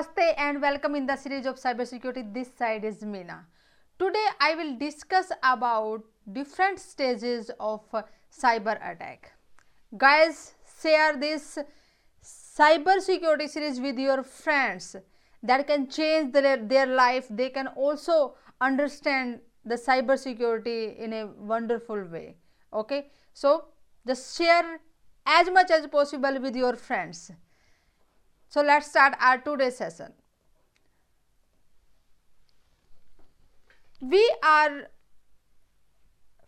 Namaste and welcome in the series of cybersecurity. This side is Meena. Today I will discuss about different stages of cyber attack. Guys, share this cybersecurity series with your friends that can change their, their life. They can also understand the cybersecurity in a wonderful way. Okay, so just share as much as possible with your friends. So let's start our today's session. We are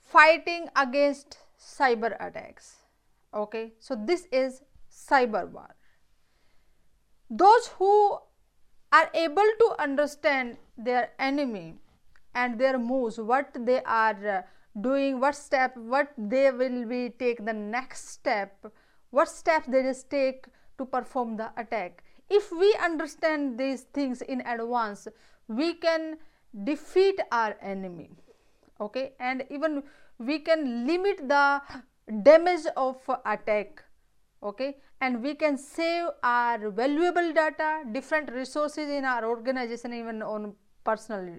fighting against cyber attacks. Okay, so this is cyber war. Those who are able to understand their enemy and their moves, what they are uh, doing, what step, what they will be take the next step, what steps they just take to perform the attack. If we understand these things in advance, we can defeat our enemy. Okay, and even we can limit the damage of attack. Okay, and we can save our valuable data, different resources in our organization, even on personal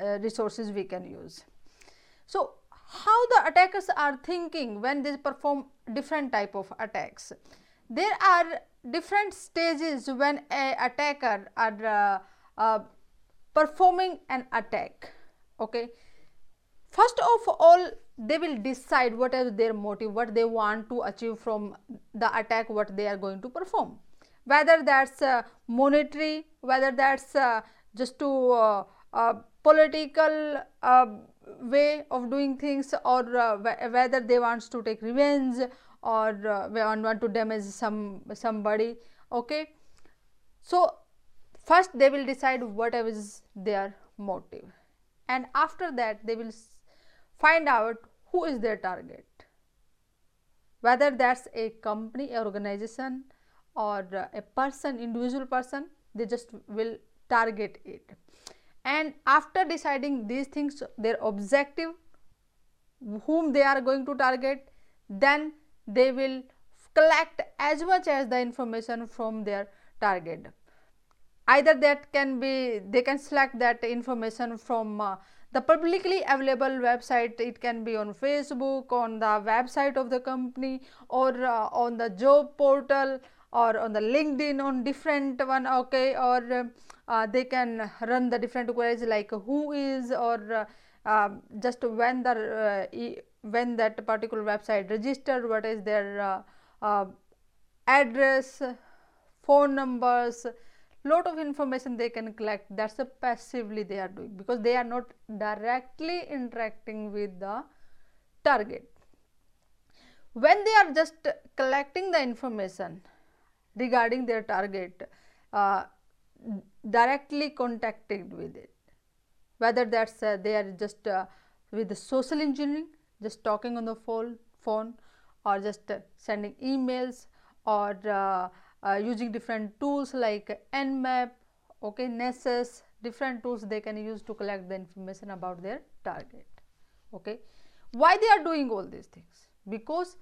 uh, resources we can use. So, how the attackers are thinking when they perform different type of attacks? There are different stages when a attacker are uh, uh, performing an attack okay? First of all they will decide what is their motive what they want to achieve from the attack what they are going to perform. Whether that's uh, monetary whether that's uh, just to uh, uh, political way of doing things or whether they wants to take revenge or uh, want, to damage some somebody okay? So first they will decide what is their motive. And after that they will find out who is their target. Whether that's a company organization or uh, a person individual person they just will target it. And after deciding these things their objective whom they are going to target then they will collect as much as the information from their target. Either that can be they can select that information from uh, the publicly available website. It can be on facebook on the website of the company or uh, on the job portal or on the linkedin on different one okay? Or uh, they can run the different queries like who is or uh, um, just when the uh, when that particular website registered what is their uh, uh, address phone numbers lot of information they can collect. That's a passively they are doing because they are not directly interacting with the target. When they are just collecting the information regarding their target uh, directly contacted with it whether that's uh, they are just uh, with the social engineering just talking on the phone, phone or just sending emails or uh, uh, using different tools like Nmap, okay, Nessus, different tools they can use to collect the information about their target. Okay. Why they are doing all these things? Because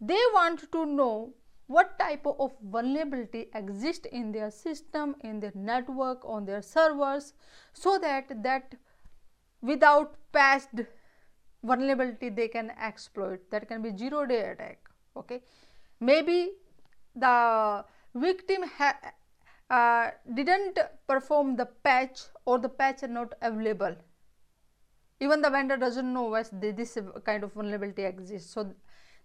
they want to know what type of vulnerability exists in their system, in their network, on their servers, so that that without patched vulnerability they can exploit. That can be zero day attack okay? Maybe the victim uh, didn't perform the patch or the patch are not available. Even the vendor doesn't know what this kind of vulnerability exists. So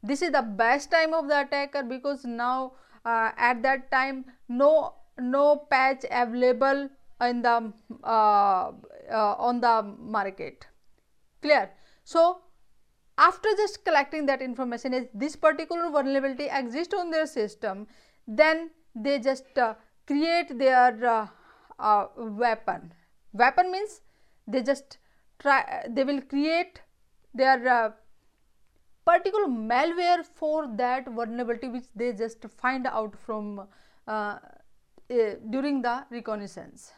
this is the best time of the attacker because now uh, at that time no no patch available in the uh, uh, on the market. Clear so, after just collecting that information if this particular vulnerability exists on their system then they just uh, create their uh, uh, weapon. Weapon means they just try they will create their uh, particular malware for that vulnerability which they just find out from uh, eh, during the reconnaissance.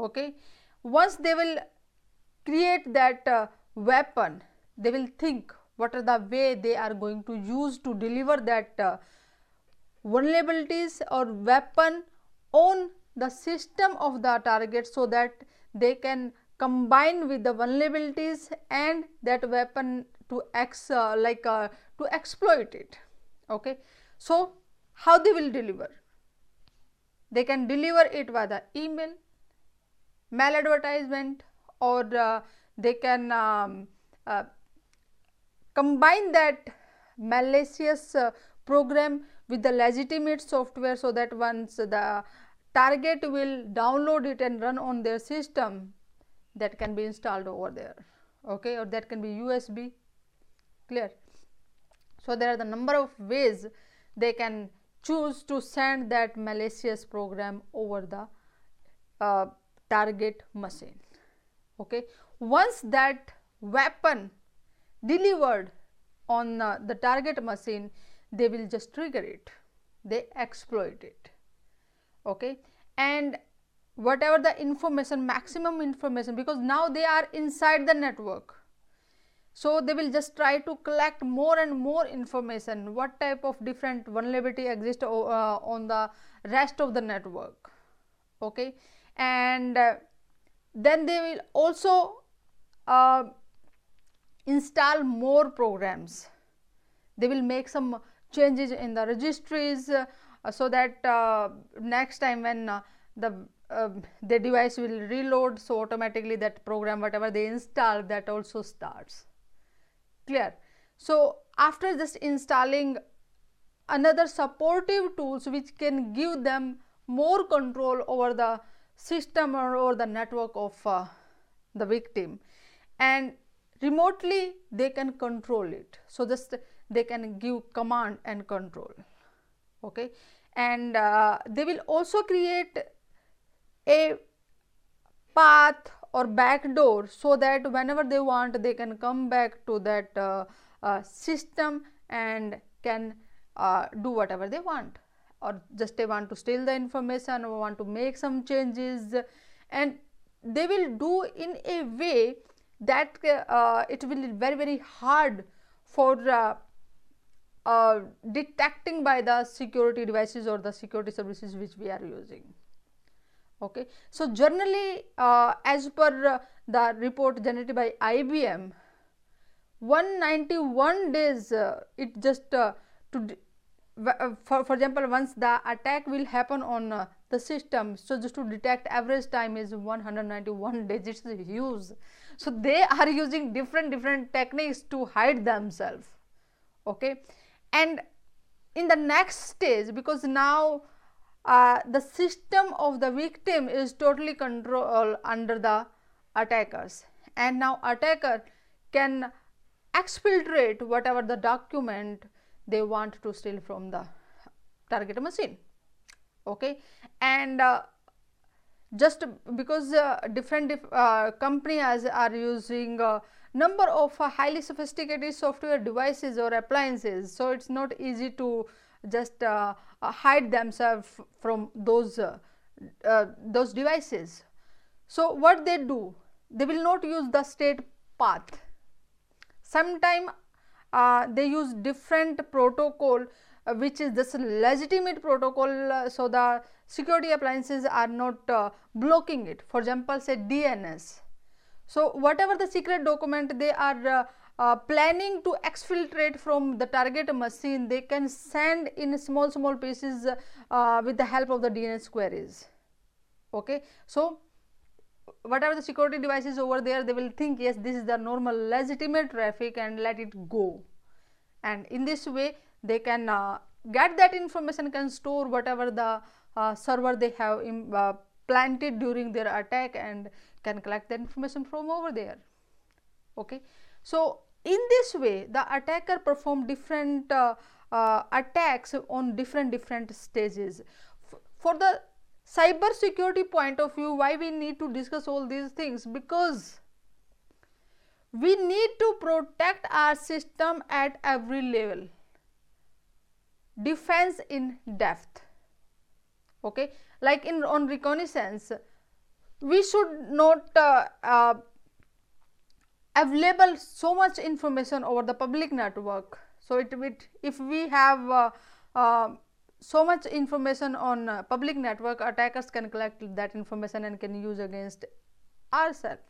Okay. Once they will create that uh, weapon. They will think what are the way they are going to use to deliver that uh, vulnerabilities or weapon on the system of the target so that they can combine with the vulnerabilities and that weapon to ex uh, like uh, to exploit it. Okay? So how they will deliver? They can deliver it via the email mail advertisement or uh, they can um, uh, combine that malicious uh, program with the legitimate software so that once the target will download it and run on their system that can be installed over there. Okay? Or that can be usb clear? So there are the number of ways they can choose to send that malicious program over the uh, target machine. Okay once that weapon delivered on uh, the target machine they will just trigger it. They exploit it. Okay? And whatever the information maximum information because now they are inside the network. So they will just try to collect more and more information what type of different vulnerability exists uh, on the rest of the network. Okay? And uh, then they will also uh, install more programs. They will make some changes in the registries uh, so that uh, next time when uh, the the device will reload so automatically that program whatever they install that also starts. Clear? So after just installing another supportive tools which can give them more control over the system or over the network of uh, the victim and remotely they can control it. So just they can give command and control. Okay? And uh, they will also create a path or back door so that whenever they want they can come back to that uh, uh, system and can uh, do whatever they want. Or just they want to steal the information or want to make some changes. And they will do in a way that uh, it will be very very hard for uh, uh, detecting by the security devices or the security services which we are using. Okay? So generally uh, as per uh, the report generated by IBM 191 days uh, it just uh, to uh, for, for example once the attack will happen on uh, the system so just to detect average time is 191 digits it's huge so they are using different different techniques to hide themselves. Okay? And in the next stage because now uh, the system of the victim is totally control under the attackers. And now attacker can exfiltrate whatever the document they want to steal from the target machine. Okay? And uh, just because uh, different dif uh, companies are using uh, number of uh, highly sophisticated software devices or appliances so it's not easy to just uh, hide themselves from those those devices. So what they do? They will not use the state path. Sometime uh, they use different protocol uh, which is this legitimate protocol uh, so the security appliances are not uh, blocking it. For example say DNS so whatever the secret document they are uh, uh, planning to exfiltrate from the target machine they can send in small small pieces with the help of the DNS queries. Okay? So whatever the security devices over there they will think yes this is the normal legitimate traffic and let it go. And in this way they can uh, get that information can store whatever the uh, server they have Im, uh, planted during their attack and can collect the information from over there. Okay? So in this way the attacker perform different uh, uh, attacks on different different stages. F for the cyber security point of view why we need to discuss all these things? Because we need to protect our system at every level. Defense in depth. Okay? Like in on reconnaissance we should not uh, uh, available so much information over the public network. So it, it if we have uh, uh so much information on uh, public network attackers can collect that information and can use against ourselves.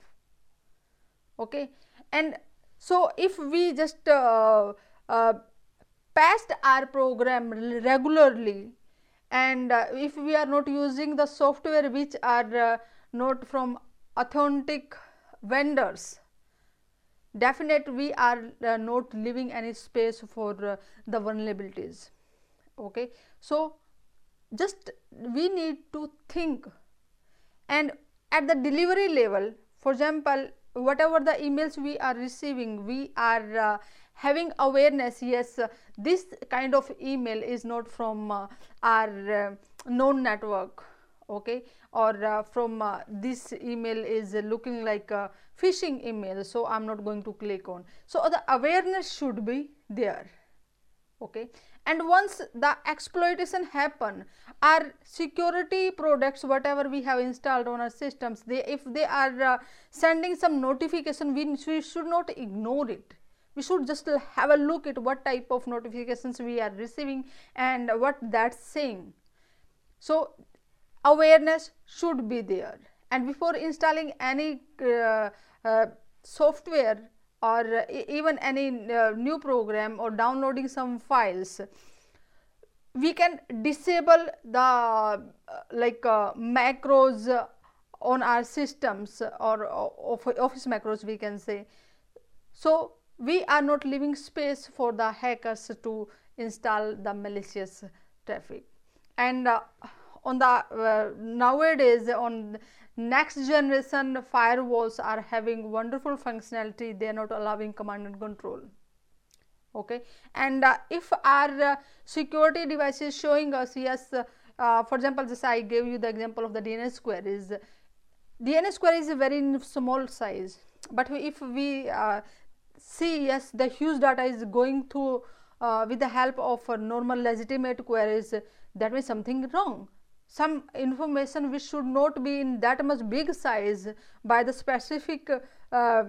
Okay? And so if we just uh, uh, passed our program regularly and uh, if we are not using the software which are uh, not from authentic vendors definitely we are uh, not leaving any space for the vulnerabilities okay? So just we need to think. And at the delivery level for example whatever the emails we are receiving we are uh, having awareness. Yes uh, this kind of email is not from uh, our uh, known network okay? Or uh, from uh, this email is looking like a phishing email so i'm not going to click on. So the awareness should be there okay? And once the exploitation happen our security products whatever we have installed on our systems they if they are uh, sending some notification we, we should not ignore it. We should just have a look at what type of notifications we are receiving and what that's saying. So awareness should be there. And before installing any uh, uh, software or even any uh, new program or downloading some files we can disable the uh, like uh, macros on our systems or office macros we can say. So we are not leaving space for the hackers to install the malicious traffic. And uh, on the uh, nowadays on next generation firewalls are having wonderful functionality. They are not allowing command and control. Okay? And uh, if our uh, security device is showing us yes uh, for example just i gave you the example of the dns query is dns query is a very small size. But if we uh, see yes the huge data is going through uh, with the help of normal legitimate queries that means something wrong some information which should not be in that much big size by the specific uh,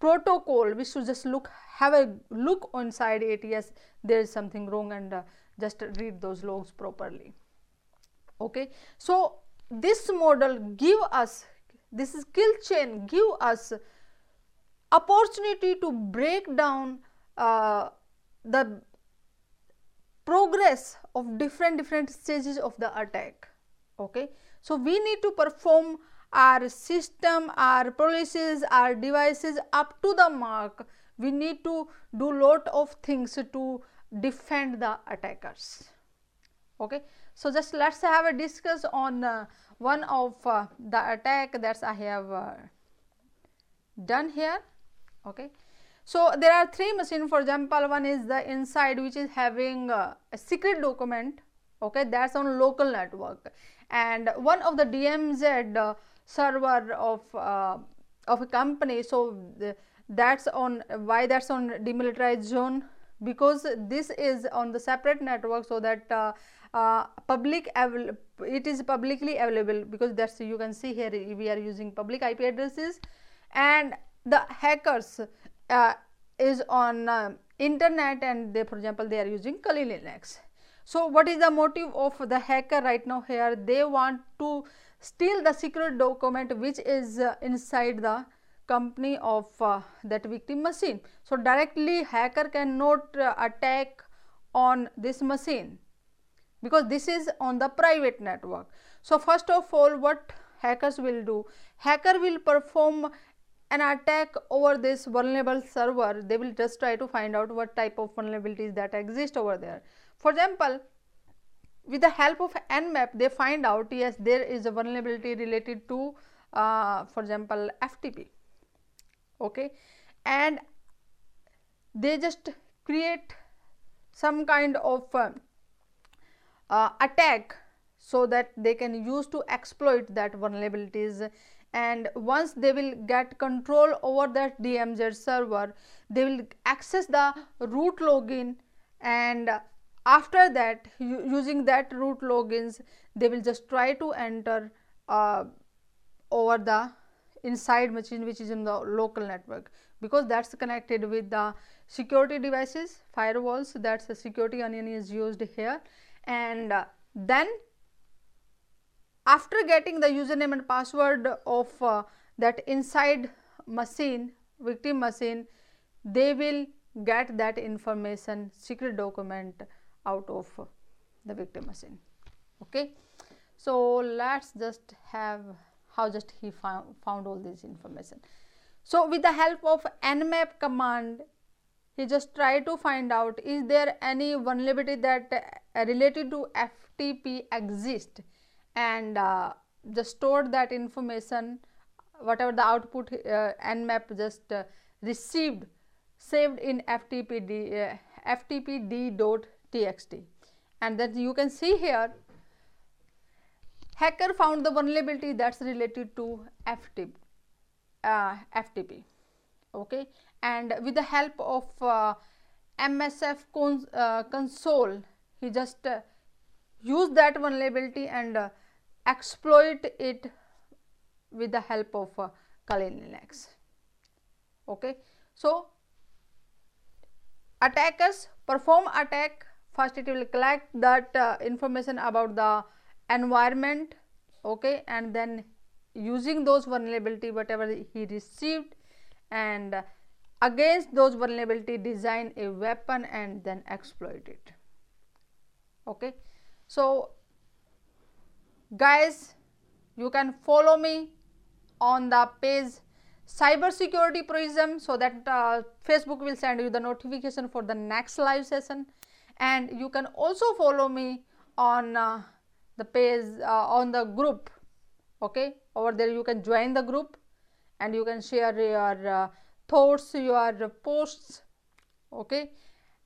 protocol we should just look have a look inside yes there is something wrong and uh, just read those logs properly. Okay? So this model give us this is kill chain give us opportunity to break down uh, the progress of different different stages of the attack. Okay? So we need to perform our system our policies our devices up to the mark. We need to do lot of things to defend the attackers. Okay? So just let's have a discuss on uh, one of uh, the attack that i have uh, done here. Okay so there are three machines. For example one is the inside which is having uh, a secret document. Okay that's on local network. And one of the dmz uh, server of uh, of a company. So that's on why that's on demilitarized zone? Because this is on the separate network so that uh, uh, public it is publicly available because that's you can see here we are using public ip addresses. And the hackers uh, is on uh, internet and they for example they are using Kali Linux. So what is the motive of the hacker right now here they want to steal the secret document which is uh, inside the company of uh, that victim machine. So directly hacker cannot uh, attack on this machine because this is on the private network. So first of all what hackers will do hacker will perform an attack over this vulnerable server they will just try to find out what type of vulnerabilities that exist over there. For example with the help of nmap they find out yes there is a vulnerability related to uh, for example ftp okay? And they just create some kind of uh, uh, attack so that they can use to exploit that vulnerabilities and once they will get control over that DMZ server they will access the root login. And after that using that root logins they will just try to enter uh, over the inside machine which is in the local network. Because that's connected with the security devices firewalls that's the security onion is used here. And uh, then after getting the username and password of uh, that inside machine victim machine they will get that information secret document out of the victim machine. Okay? So let's just have how just he found, found all this information. So with the help of nmap command he just tried to find out is there any vulnerability that uh, related to ftp exist and uh, just stored that information whatever the output uh, nmap just uh, received saved in ftpd uh, ftpd.txt and then you can see here hacker found the vulnerability that's related to ftp uh, ftp okay? And with the help of uh, msf cons uh, console he just uh, used that vulnerability and uh, exploit it with the help of uh, Kali Linux. Okay, so attackers perform attack. First, it will collect that uh, information about the environment. Okay, and then using those vulnerability, whatever he received, and against those vulnerability, design a weapon and then exploit it. Okay, so guys you can follow me on the page cyber security prism so that uh, facebook will send you the notification for the next live session. And you can also follow me on uh, the page uh, on the group okay? Over there you can join the group and you can share your uh, thoughts your posts okay?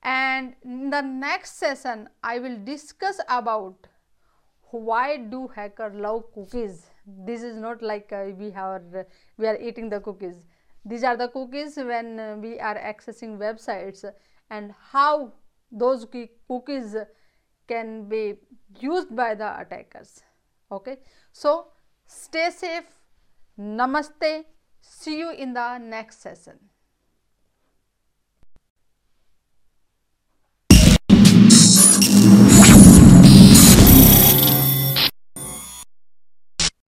And in the next session i will discuss about why do hacker love cookies? This is not like uh, we have we are eating the cookies. These are the cookies when uh, we are accessing websites. And how those cookies can be used by the attackers. Okay? So stay safe. Namaste. See you in the next session